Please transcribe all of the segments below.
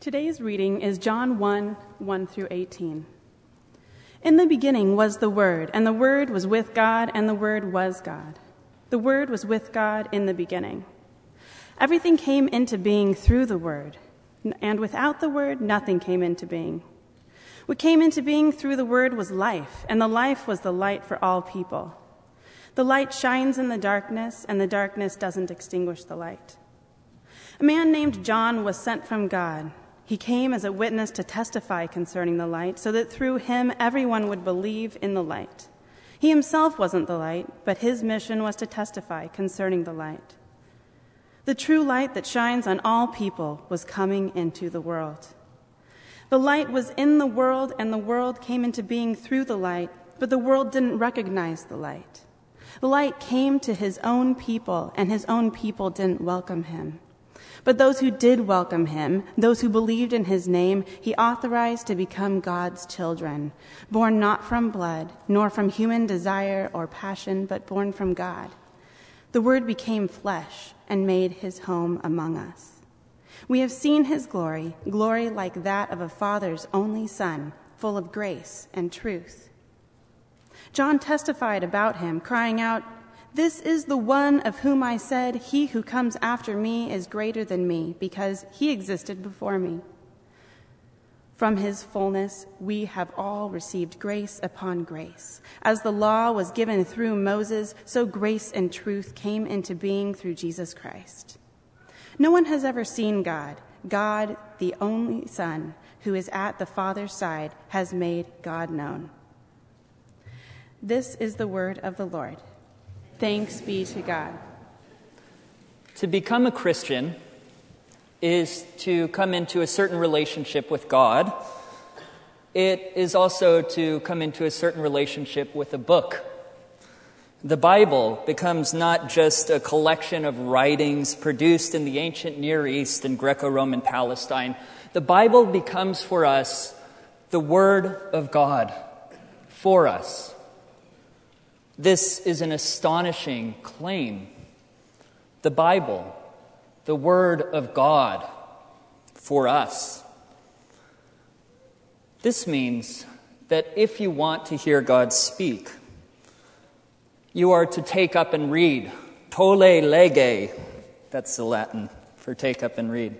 Today's reading is John 1 1 through 18. In the beginning was the Word, and the Word was with God, and the Word was God. The Word was with God in the beginning. Everything came into being through the Word, and without the Word, nothing came into being. What came into being through the Word was life, and the life was the light for all people. The light shines in the darkness, and the darkness doesn't extinguish the light. A man named John was sent from God. He came as a witness to testify concerning the light, so that through him everyone would believe in the light. He himself wasn't the light, but his mission was to testify concerning the light. The true light that shines on all people was coming into the world. The light was in the world, and the world came into being through the light, but the world didn't recognize the light. The light came to his own people, and his own people didn't welcome him. But those who did welcome him, those who believed in his name, he authorized to become God's children, born not from blood, nor from human desire or passion, but born from God. The Word became flesh and made his home among us. We have seen his glory, glory like that of a father's only son, full of grace and truth. John testified about him, crying out, this is the one of whom I said, He who comes after me is greater than me, because he existed before me. From his fullness, we have all received grace upon grace. As the law was given through Moses, so grace and truth came into being through Jesus Christ. No one has ever seen God. God, the only Son, who is at the Father's side, has made God known. This is the word of the Lord. Thanks be to God. To become a Christian is to come into a certain relationship with God. It is also to come into a certain relationship with a book. The Bible becomes not just a collection of writings produced in the ancient Near East and Greco Roman Palestine. The Bible becomes for us the Word of God for us. This is an astonishing claim. The Bible, the Word of God for us. This means that if you want to hear God speak, you are to take up and read. Tolle lege, that's the Latin for take up and read.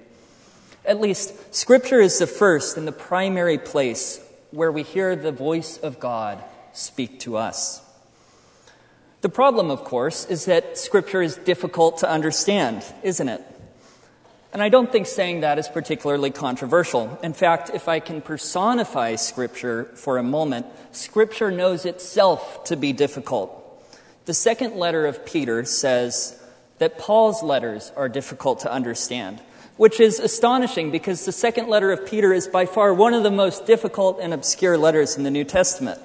At least, Scripture is the first and the primary place where we hear the voice of God speak to us. The problem, of course, is that Scripture is difficult to understand, isn't it? And I don't think saying that is particularly controversial. In fact, if I can personify Scripture for a moment, Scripture knows itself to be difficult. The second letter of Peter says that Paul's letters are difficult to understand, which is astonishing because the second letter of Peter is by far one of the most difficult and obscure letters in the New Testament.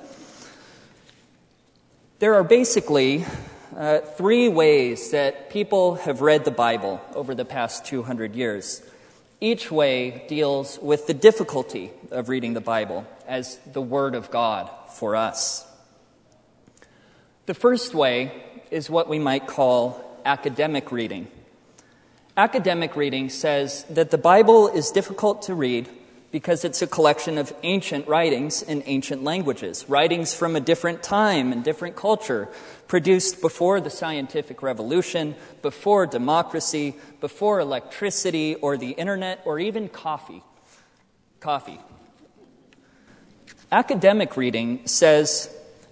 There are basically uh, three ways that people have read the Bible over the past 200 years. Each way deals with the difficulty of reading the Bible as the Word of God for us. The first way is what we might call academic reading. Academic reading says that the Bible is difficult to read because it's a collection of ancient writings in ancient languages, writings from a different time and different culture, produced before the scientific revolution, before democracy, before electricity or the internet or even coffee. Coffee. Academic reading says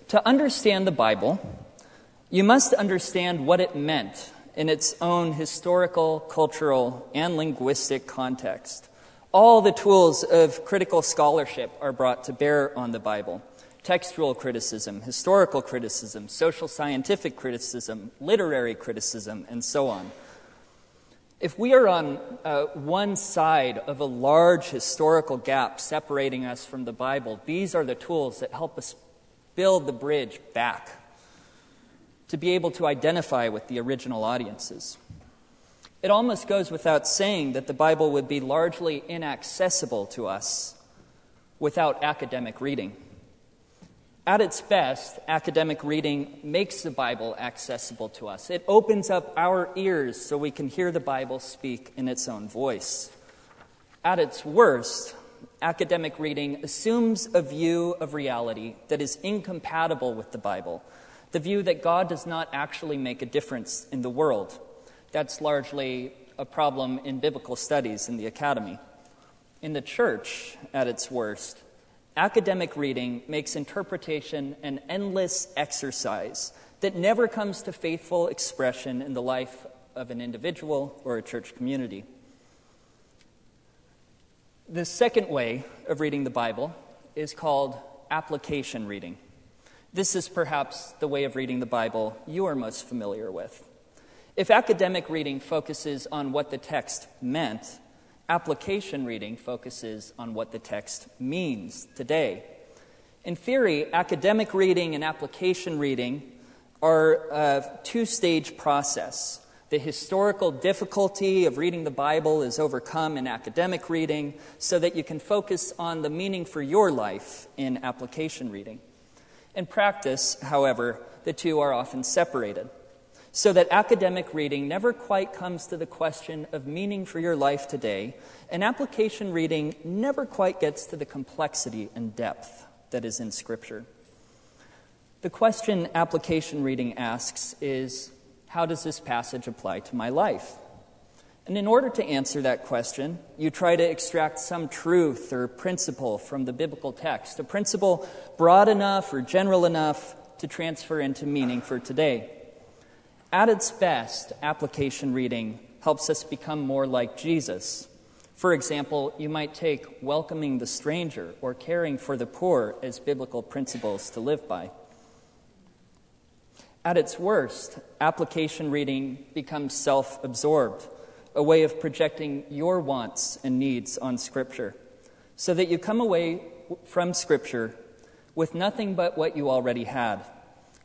to understand the Bible, you must understand what it meant in its own historical, cultural, and linguistic context. All the tools of critical scholarship are brought to bear on the Bible textual criticism, historical criticism, social scientific criticism, literary criticism, and so on. If we are on uh, one side of a large historical gap separating us from the Bible, these are the tools that help us build the bridge back to be able to identify with the original audiences. It almost goes without saying that the Bible would be largely inaccessible to us without academic reading. At its best, academic reading makes the Bible accessible to us. It opens up our ears so we can hear the Bible speak in its own voice. At its worst, academic reading assumes a view of reality that is incompatible with the Bible, the view that God does not actually make a difference in the world. That's largely a problem in biblical studies in the academy. In the church, at its worst, academic reading makes interpretation an endless exercise that never comes to faithful expression in the life of an individual or a church community. The second way of reading the Bible is called application reading. This is perhaps the way of reading the Bible you are most familiar with. If academic reading focuses on what the text meant, application reading focuses on what the text means today. In theory, academic reading and application reading are a two stage process. The historical difficulty of reading the Bible is overcome in academic reading so that you can focus on the meaning for your life in application reading. In practice, however, the two are often separated, so that academic reading never quite comes to the question of meaning for your life today, and application reading never quite gets to the complexity and depth that is in Scripture. The question application reading asks is how does this passage apply to my life? And in order to answer that question, you try to extract some truth or principle from the biblical text, a principle broad enough or general enough to transfer into meaning for today. At its best, application reading helps us become more like Jesus. For example, you might take welcoming the stranger or caring for the poor as biblical principles to live by. At its worst, application reading becomes self absorbed a way of projecting your wants and needs on Scripture, so that you come away from Scripture with nothing but what you already had.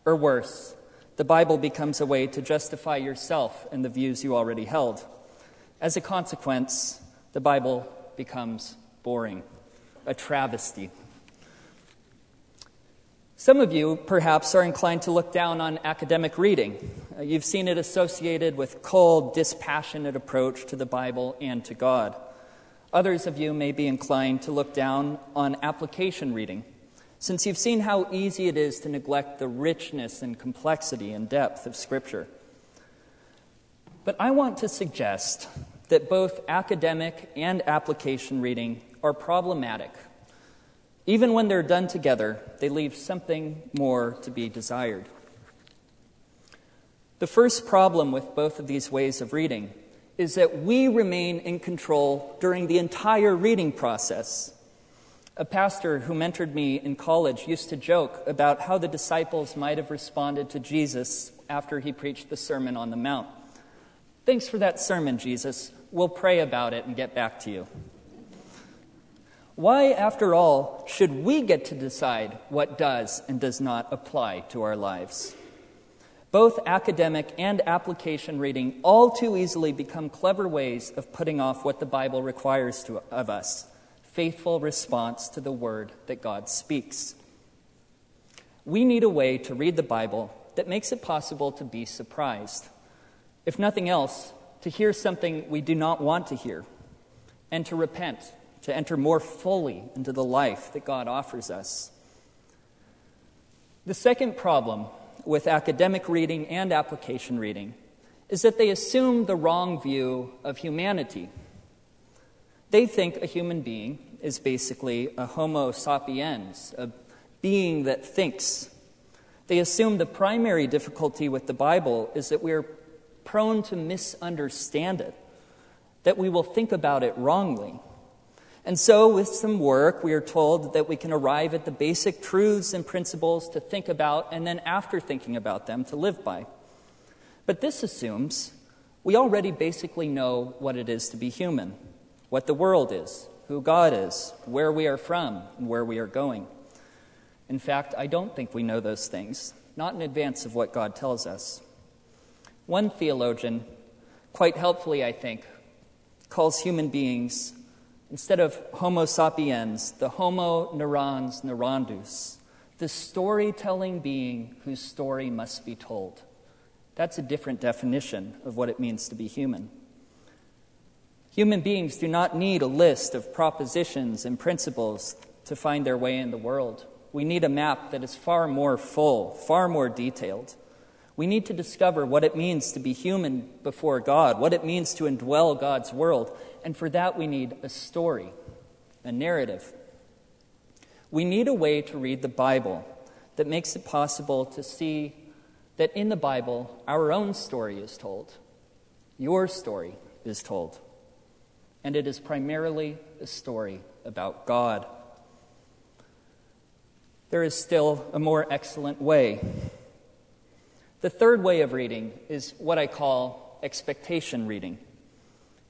Or worse, the Bible becomes a way to justify yourself and the views you already held. As a consequence, the Bible becomes boring, a travesty. Some of you, perhaps, are inclined to look down on academic reading. Uh, you've seen it associated with cold, dispassionate approach to the Bible and to God. Others of you may be inclined to look down on application reading, since you've seen how easy it is to neglect the richness and complexity and depth of Scripture. But I want to suggest that both academic and application reading are problematic even when they're done together, they leave something more to be desired. The first problem with both of these ways of reading is that we remain in control during the entire reading process. A pastor who mentored me in college used to joke about how the disciples might have responded to Jesus after he preached the Sermon on the Mount. Thanks for that sermon, Jesus. We'll pray about it and get back to you. Why, after all, should we get to decide what does and does not apply to our lives? Both academic and application reading all too easily become clever ways of putting off what the Bible requires to, of us faithful response to the word that God speaks. We need a way to read the Bible that makes it possible to be surprised. If nothing else, to hear something we do not want to hear, and to repent to enter more fully into the life that God offers us. The second problem with academic reading and application reading is that they assume the wrong view of humanity. They think a human being is basically a Homo sapiens, a being that thinks. They assume the primary difficulty with the Bible is that we're prone to misunderstand it, that we will think about it wrongly. And so, with some work, we are told that we can arrive at the basic truths and principles to think about, and then after thinking about them, to live by. But this assumes we already basically know what it is to be human, what the world is, who God is, where we are from, and where we are going. In fact, I don't think we know those things, not in advance of what God tells us. One theologian, quite helpfully, I think, calls human beings Instead of Homo sapiens, the Homo narrans narrandus, the storytelling being whose story must be told. That's a different definition of what it means to be human. Human beings do not need a list of propositions and principles to find their way in the world. We need a map that is far more full, far more detailed. We need to discover what it means to be human before God, what it means to indwell God's world, and for that we need a story, a narrative. We need a way to read the Bible that makes it possible to see that in the Bible, our own story is told. Your story is told. And it is primarily a story about God. There is still a more excellent way. The third way of reading is what I call expectation reading.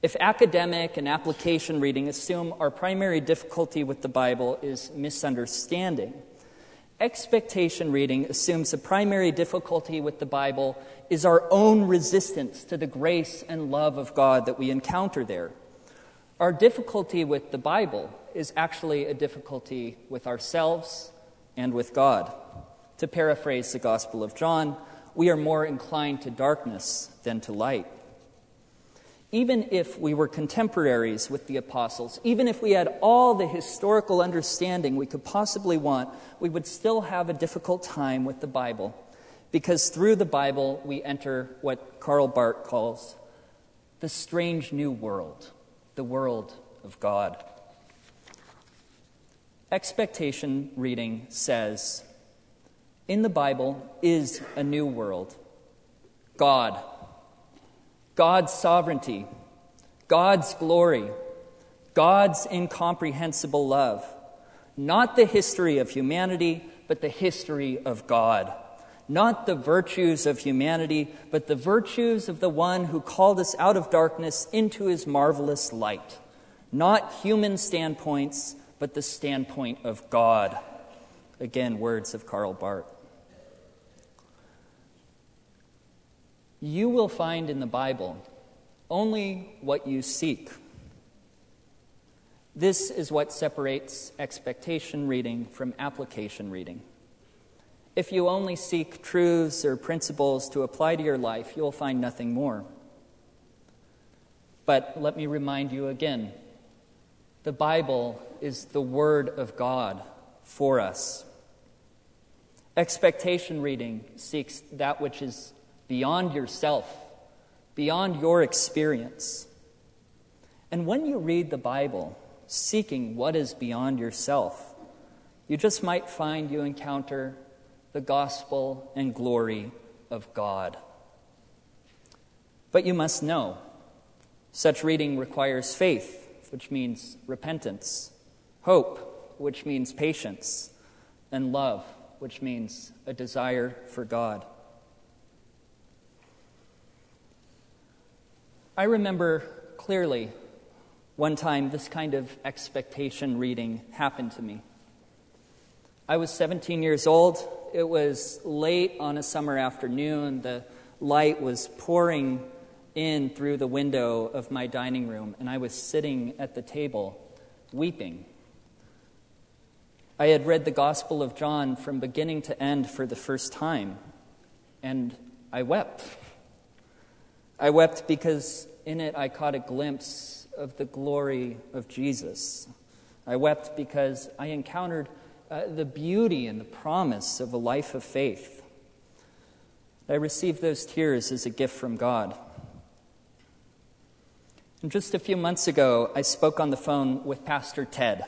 If academic and application reading assume our primary difficulty with the Bible is misunderstanding, expectation reading assumes the primary difficulty with the Bible is our own resistance to the grace and love of God that we encounter there. Our difficulty with the Bible is actually a difficulty with ourselves and with God. To paraphrase the Gospel of John, we are more inclined to darkness than to light even if we were contemporaries with the apostles, even if we had all the historical understanding we could possibly want, we would still have a difficult time with the Bible. Because through the Bible, we enter what Karl Barth calls the strange new world, the world of God. Expectation reading says, in the Bible is a new world. God God's sovereignty, God's glory, God's incomprehensible love. Not the history of humanity, but the history of God. Not the virtues of humanity, but the virtues of the one who called us out of darkness into his marvelous light. Not human standpoints, but the standpoint of God. Again, words of Karl Barth. You will find in the Bible only what you seek. This is what separates expectation reading from application reading. If you only seek truths or principles to apply to your life, you'll find nothing more. But let me remind you again the Bible is the Word of God for us. Expectation reading seeks that which is beyond yourself, beyond your experience. And when you read the Bible, seeking what is beyond yourself, you just might find you encounter the gospel and glory of God. But you must know such reading requires faith, which means repentance, hope, which means patience, and love, which means a desire for God. I remember clearly one time this kind of expectation reading happened to me. I was 17 years old. It was late on a summer afternoon. The light was pouring in through the window of my dining room, and I was sitting at the table weeping. I had read the Gospel of John from beginning to end for the first time, and I wept. I wept because in it I caught a glimpse of the glory of Jesus. I wept because I encountered uh, the beauty and the promise of a life of faith. I received those tears as a gift from God. And just a few months ago, I spoke on the phone with Pastor Ted.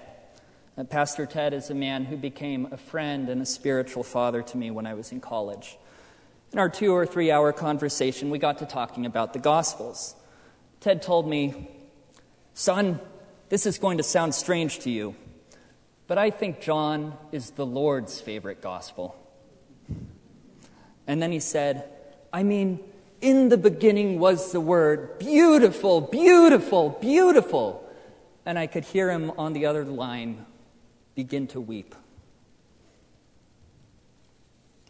Pastor Ted is a man who became a friend and a spiritual father to me when I was in college. In our two or three hour conversation, we got to talking about the Gospels. Ted told me, Son, this is going to sound strange to you, but I think John is the Lord's favorite Gospel. And then he said, I mean, in the beginning was the Word. Beautiful, beautiful, beautiful. And I could hear him on the other line begin to weep.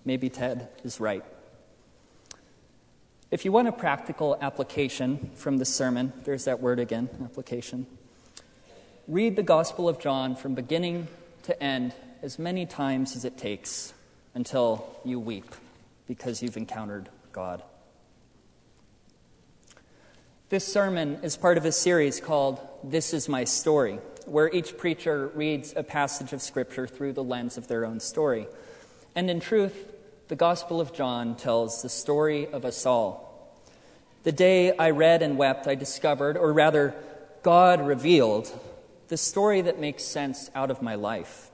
Maybe Ted is right. If you want a practical application from the sermon, there's that word again, application. Read the Gospel of John from beginning to end as many times as it takes until you weep because you've encountered God. This sermon is part of a series called This Is My Story, where each preacher reads a passage of Scripture through the lens of their own story. And in truth, the Gospel of John tells the story of us all. The day I read and wept, I discovered, or rather, God revealed, the story that makes sense out of my life.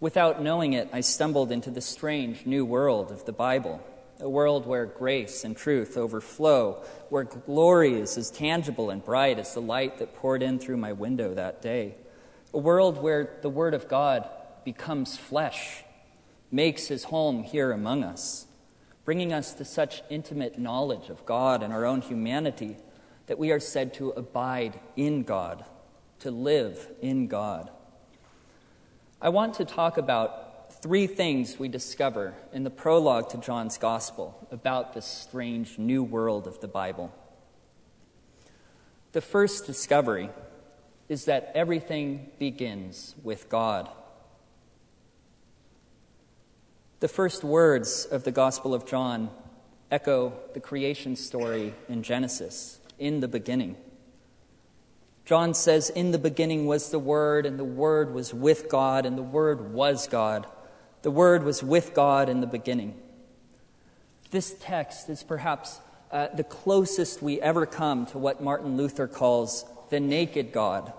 Without knowing it, I stumbled into the strange new world of the Bible, a world where grace and truth overflow, where glory is as tangible and bright as the light that poured in through my window that day, a world where the Word of God becomes flesh, makes his home here among us, bringing us to such intimate knowledge of God and our own humanity that we are said to abide in God, to live in God. I want to talk about three things we discover in the prologue to John's Gospel about this strange new world of the Bible. The first discovery is that everything begins with God. The first words of the Gospel of John echo the creation story in Genesis, in the beginning. John says, In the beginning was the Word, and the Word was with God, and the Word was God. The Word was with God in the beginning. This text is perhaps uh, the closest we ever come to what Martin Luther calls the naked God,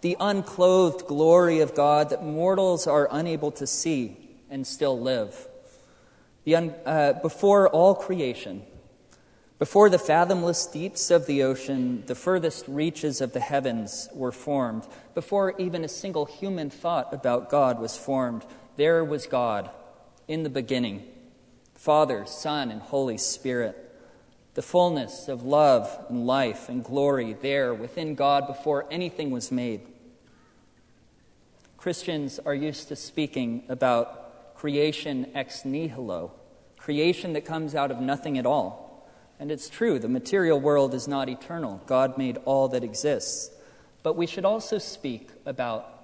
the unclothed glory of God that mortals are unable to see and still live. Un- uh, before all creation, before the fathomless deeps of the ocean, the furthest reaches of the heavens were formed, before even a single human thought about God was formed, there was God in the beginning Father, Son, and Holy Spirit. The fullness of love and life and glory there within God before anything was made. Christians are used to speaking about creation ex nihilo, creation that comes out of nothing at all and it's true, the material world is not eternal. God made all that exists. But we should also speak about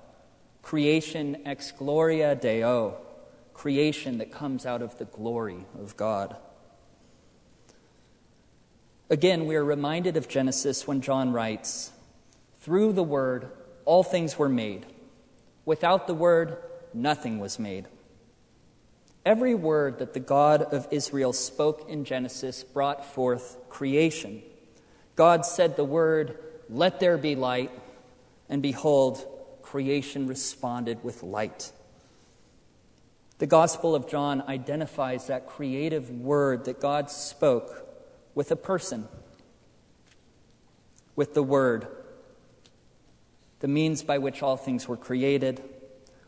creation ex gloria Deo, creation that comes out of the glory of God. Again, we are reminded of Genesis when John writes, Through the Word, all things were made. Without the Word, nothing was made. Every word that the God of Israel spoke in Genesis brought forth creation. God said the word, Let there be light, and behold, creation responded with light. The Gospel of John identifies that creative word that God spoke with a person, with the Word, the means by which all things were created,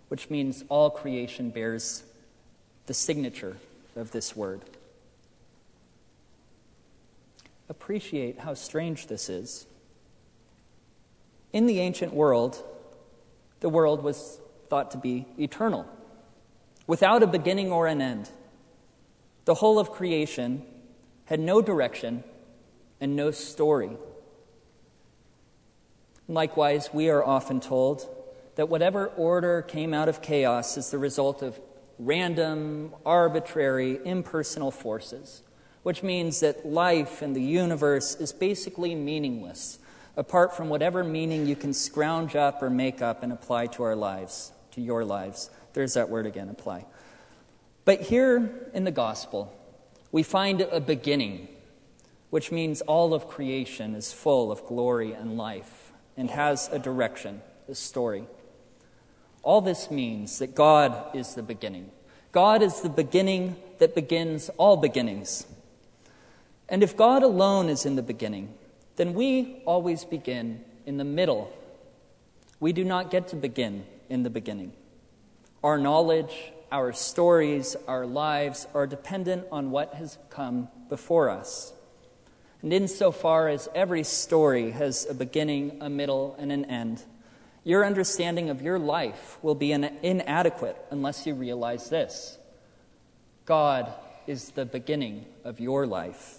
which means all creation bears the signature of this word. Appreciate how strange this is. In the ancient world, the world was thought to be eternal, without a beginning or an end. The whole of creation had no direction and no story. Likewise, we are often told that whatever order came out of chaos is the result of random, arbitrary, impersonal forces, which means that life and the universe is basically meaningless, apart from whatever meaning you can scrounge up or make up and apply to our lives, to your lives. There's that word again, apply. But here in the gospel, we find a beginning, which means all of creation is full of glory and life and has a direction, a story. All this means that God is the beginning. God is the beginning that begins all beginnings. And if God alone is in the beginning, then we always begin in the middle. We do not get to begin in the beginning. Our knowledge, our stories, our lives are dependent on what has come before us. And insofar as every story has a beginning, a middle, and an end, your understanding of your life will be inadequate unless you realize this God is the beginning of your life.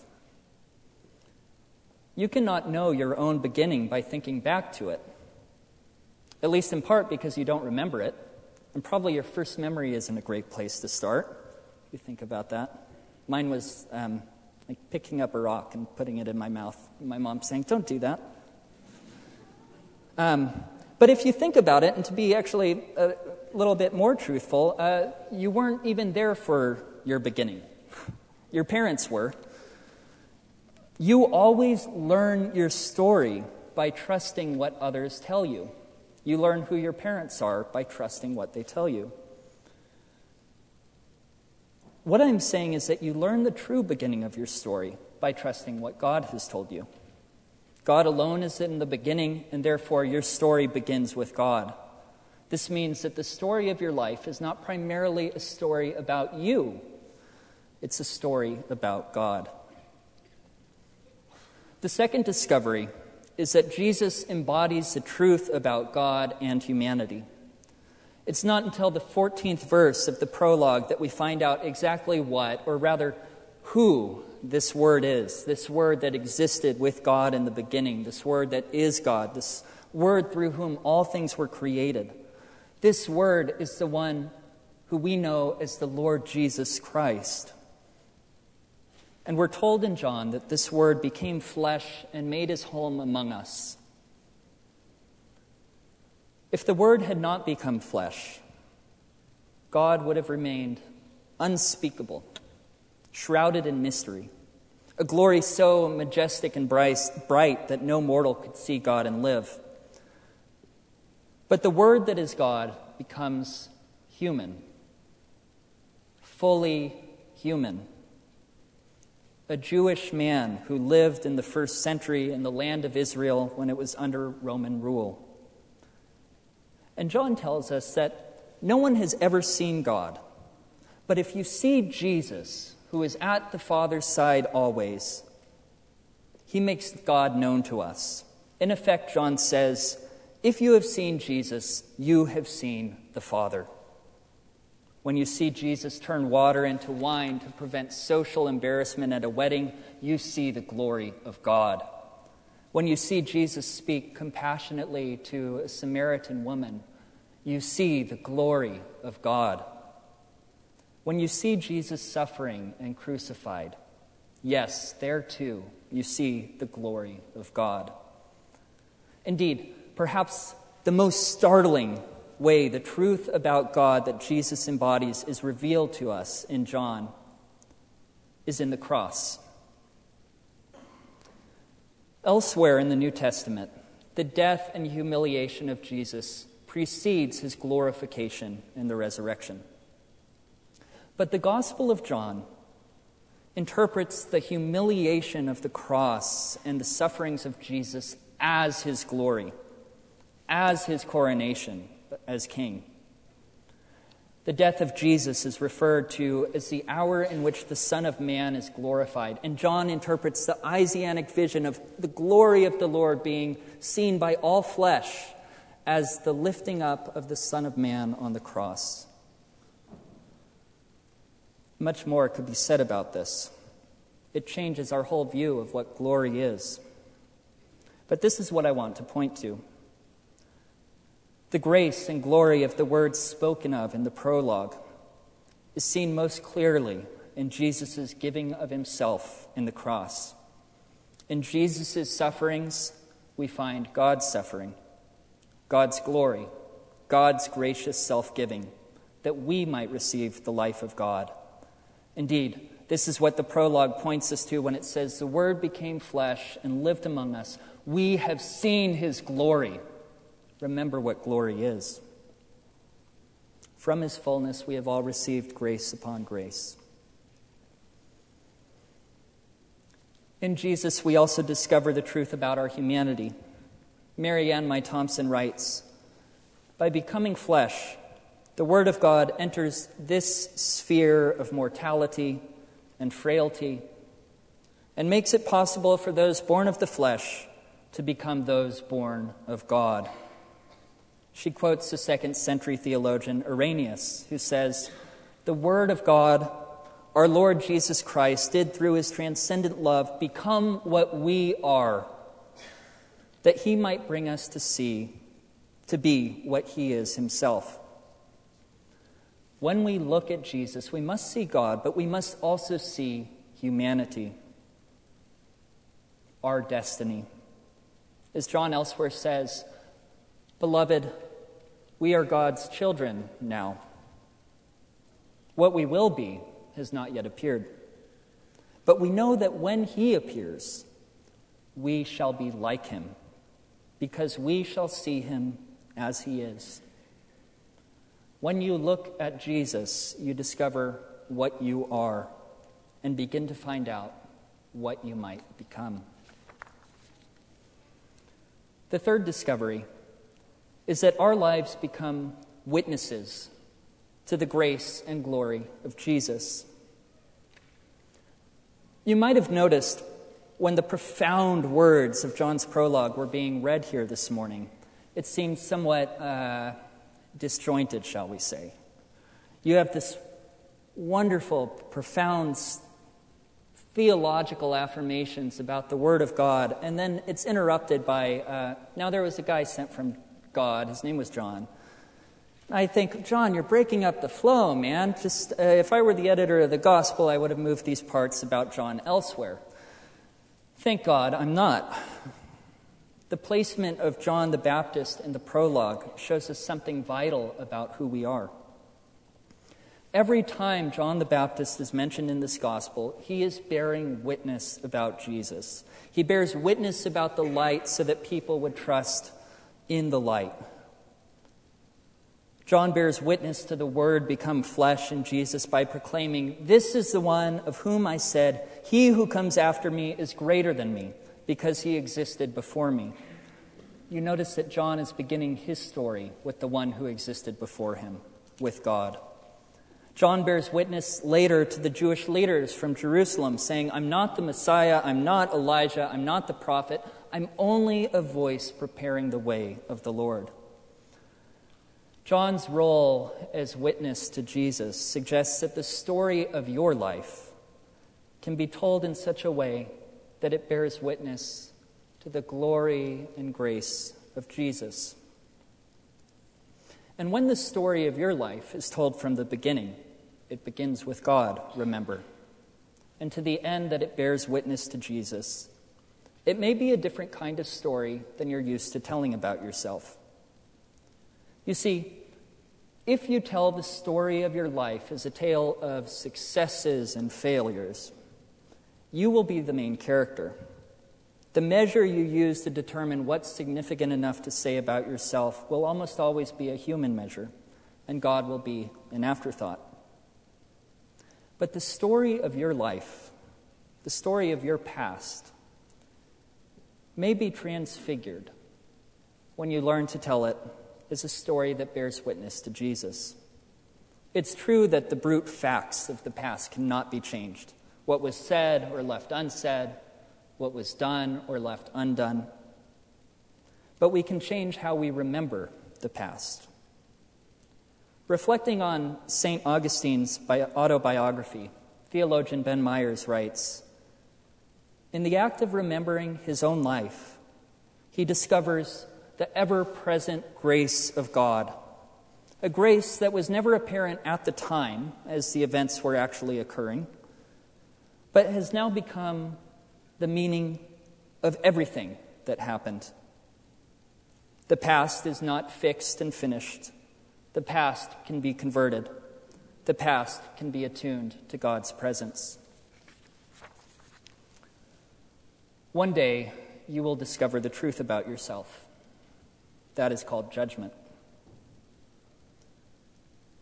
You cannot know your own beginning by thinking back to it, at least in part because you don't remember it. And probably your first memory isn't a great place to start. You think about that. Mine was um, like picking up a rock and putting it in my mouth. My mom saying, Don't do that. Um, but if you think about it, and to be actually a little bit more truthful, uh, you weren't even there for your beginning. Your parents were. You always learn your story by trusting what others tell you. You learn who your parents are by trusting what they tell you. What I'm saying is that you learn the true beginning of your story by trusting what God has told you. God alone is in the beginning, and therefore your story begins with God. This means that the story of your life is not primarily a story about you, it's a story about God. The second discovery is that Jesus embodies the truth about God and humanity. It's not until the 14th verse of the prologue that we find out exactly what, or rather, who this word is. This word that existed with God in the beginning, this word that is God, this word through whom all things were created. This word is the one who we know as the Lord Jesus Christ. And we're told in John that this word became flesh and made his home among us. If the Word had not become flesh, God would have remained unspeakable, shrouded in mystery, a glory so majestic and bright that no mortal could see God and live. But the Word that is God becomes human, fully human. A Jewish man who lived in the first century in the land of Israel when it was under Roman rule. And John tells us that no one has ever seen God. But if you see Jesus, who is at the Father's side always, he makes God known to us. In effect, John says, If you have seen Jesus, you have seen the Father. When you see Jesus turn water into wine to prevent social embarrassment at a wedding, you see the glory of God. When you see Jesus speak compassionately to a Samaritan woman, you see the glory of God. When you see Jesus suffering and crucified, yes, there too, you see the glory of God. Indeed, perhaps the most startling way the truth about God that Jesus embodies is revealed to us in John is in the cross. Elsewhere in the New Testament, the death and humiliation of Jesus precedes his glorification in the resurrection. But the Gospel of John interprets the humiliation of the cross and the sufferings of Jesus as his glory, as his coronation as king. The death of Jesus is referred to as the hour in which the Son of Man is glorified. And John interprets the Isaianic vision of the glory of the Lord being seen by all flesh as the lifting up of the Son of Man on the cross. Much more could be said about this. It changes our whole view of what glory is. But this is what I want to point to. The grace and glory of the words spoken of in the prologue is seen most clearly in Jesus' giving of himself in the cross. In Jesus' sufferings, we find God's suffering, God's glory, God's gracious self giving, that we might receive the life of God. Indeed, this is what the prologue points us to when it says, The Word became flesh and lived among us. We have seen his glory remember what glory is. From his fullness, we have all received grace upon grace. In Jesus, we also discover the truth about our humanity. Marianne Meye Thompson writes By becoming flesh, the Word of God enters this sphere of mortality and frailty and makes it possible for those born of the flesh to become those born of God. She quotes the second century theologian Irenaeus, who says, The Word of God, our Lord Jesus Christ, did through his transcendent love become what we are, that he might bring us to see, to be what he is himself. When we look at Jesus, we must see God, but we must also see humanity. our destiny. As John elsewhere says, Beloved, we are God's children now. What we will be has not yet appeared. But we know that when he appears, we shall be like him, because we shall see him as he is. When you look at Jesus, you discover what you are and begin to find out what you might become. The third discovery is that our lives become witnesses to the grace and glory of Jesus. You might have noticed when the profound words of John's prologue were being read here this morning, it seemed somewhat uh, disjointed, shall we say. You have this wonderful, profound theological affirmations about the Word of God, and then it's interrupted by uh, now there was a guy sent from God, his name was John. I think, John, you're breaking up the flow, man. Just uh, if I were the editor of the gospel, I would have moved these parts about John elsewhere. Thank God I'm not. The placement of John the Baptist in the prologue shows us something vital about who we are. Every time John the Baptist is mentioned in this gospel, he is bearing witness about Jesus. He bears witness about the light so that people would trust in the light. John bears witness to the Word become flesh in Jesus by proclaiming, This is the one of whom I said, He who comes after me is greater than me, because he existed before me. You notice that John is beginning his story with the one who existed before him, with God. John bears witness later to the Jewish leaders from Jerusalem, saying, I'm not the Messiah, I'm not Elijah, I'm not the prophet, I'm only a voice preparing the way of the Lord. John's role as witness to Jesus suggests that the story of your life can be told in such a way that it bears witness to the glory and grace of Jesus. And when the story of your life is told from the beginning, it begins with God, remember, and to the end that it bears witness to Jesus. It may be a different kind of story than you're used to telling about yourself. You see, if you tell the story of your life as a tale of successes and failures, you will be the main character. The measure you use to determine what's significant enough to say about yourself will almost always be a human measure, and God will be an afterthought. But the story of your life, the story of your past, may be transfigured when you learn to tell it as a story that bears witness to Jesus. It's true that the brute facts of the past cannot be changed. What was said or left unsaid, what was done or left undone. But we can change how we remember the past. Reflecting on St. Augustine's autobiography, theologian Ben Myers writes In the act of remembering his own life, he discovers the ever present grace of God, a grace that was never apparent at the time as the events were actually occurring, but has now become the meaning of everything that happened. The past is not fixed and finished. The past can be converted. The past can be attuned to God's presence. One day, you will discover the truth about yourself. That is called judgment.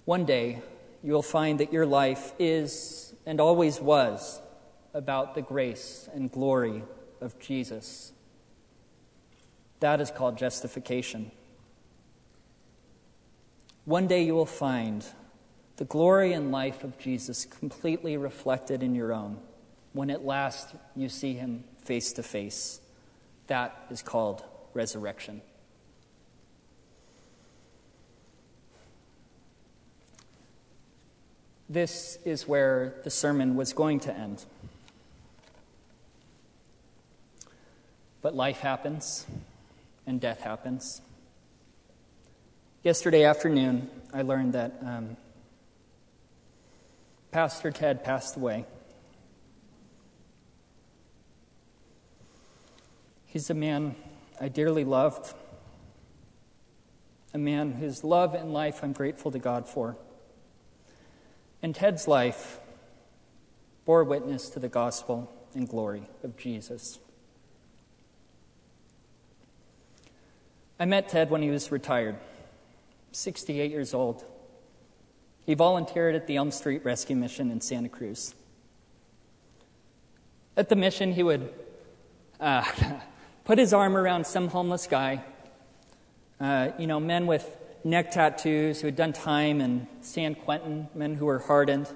One day, you will find that your life is and always was about the grace and glory of Jesus. That is called justification. One day you will find the glory and life of Jesus completely reflected in your own when at last you see him face to face. That is called resurrection. This is where the sermon was going to end. But life happens, and death happens. Yesterday afternoon, I learned that um, Pastor Ted passed away. He's a man I dearly loved, a man whose love and life I'm grateful to God for. And Ted's life bore witness to the gospel and glory of Jesus. I met Ted when he was retired, 68 years old. He volunteered at the Elm Street Rescue Mission in Santa Cruz. At the mission, he would uh, put his arm around some homeless guy, uh, you know, men with neck tattoos who had done time in San Quentin, men who were hardened,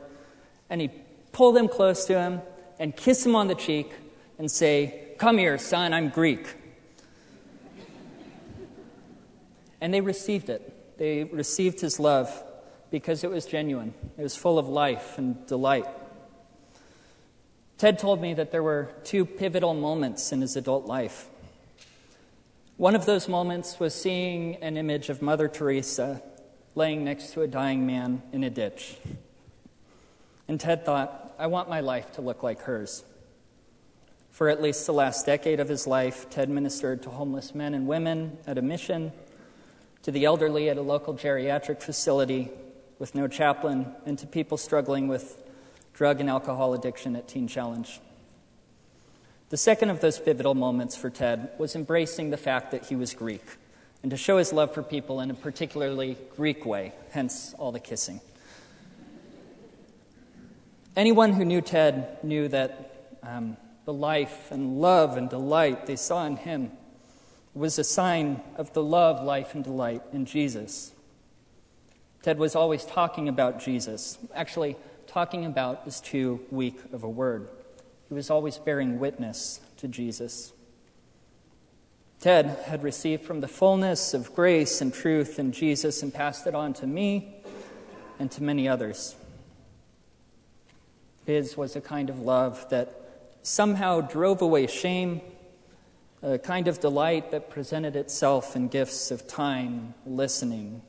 and he'd pull them close to him and kiss him on the cheek and say, Come here, son, I'm Greek. And they received it. They received his love because it was genuine, it was full of life and delight. Ted told me that there were two pivotal moments in his adult life. One of those moments was seeing an image of Mother Teresa laying next to a dying man in a ditch. And Ted thought, I want my life to look like hers. For at least the last decade of his life, Ted ministered to homeless men and women at a mission to the elderly at a local geriatric facility with no chaplain, and to people struggling with drug and alcohol addiction at Teen Challenge. The second of those pivotal moments for Ted was embracing the fact that he was Greek and to show his love for people in a particularly Greek way, hence all the kissing. Anyone who knew Ted knew that um, the life and love and delight they saw in him was a sign of the love, life, and delight in Jesus. Ted was always talking about Jesus. Actually, talking about is too weak of a word. He was always bearing witness to Jesus. Ted had received from the fullness of grace and truth in Jesus and passed it on to me and to many others. His was a kind of love that somehow drove away shame a kind of delight that presented itself in gifts of time, listening,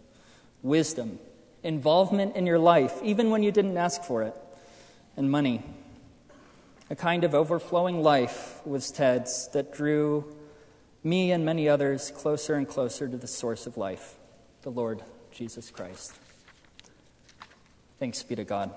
wisdom, involvement in your life, even when you didn't ask for it, and money. A kind of overflowing life was Ted's that drew me and many others closer and closer to the source of life, the Lord Jesus Christ. Thanks be to God.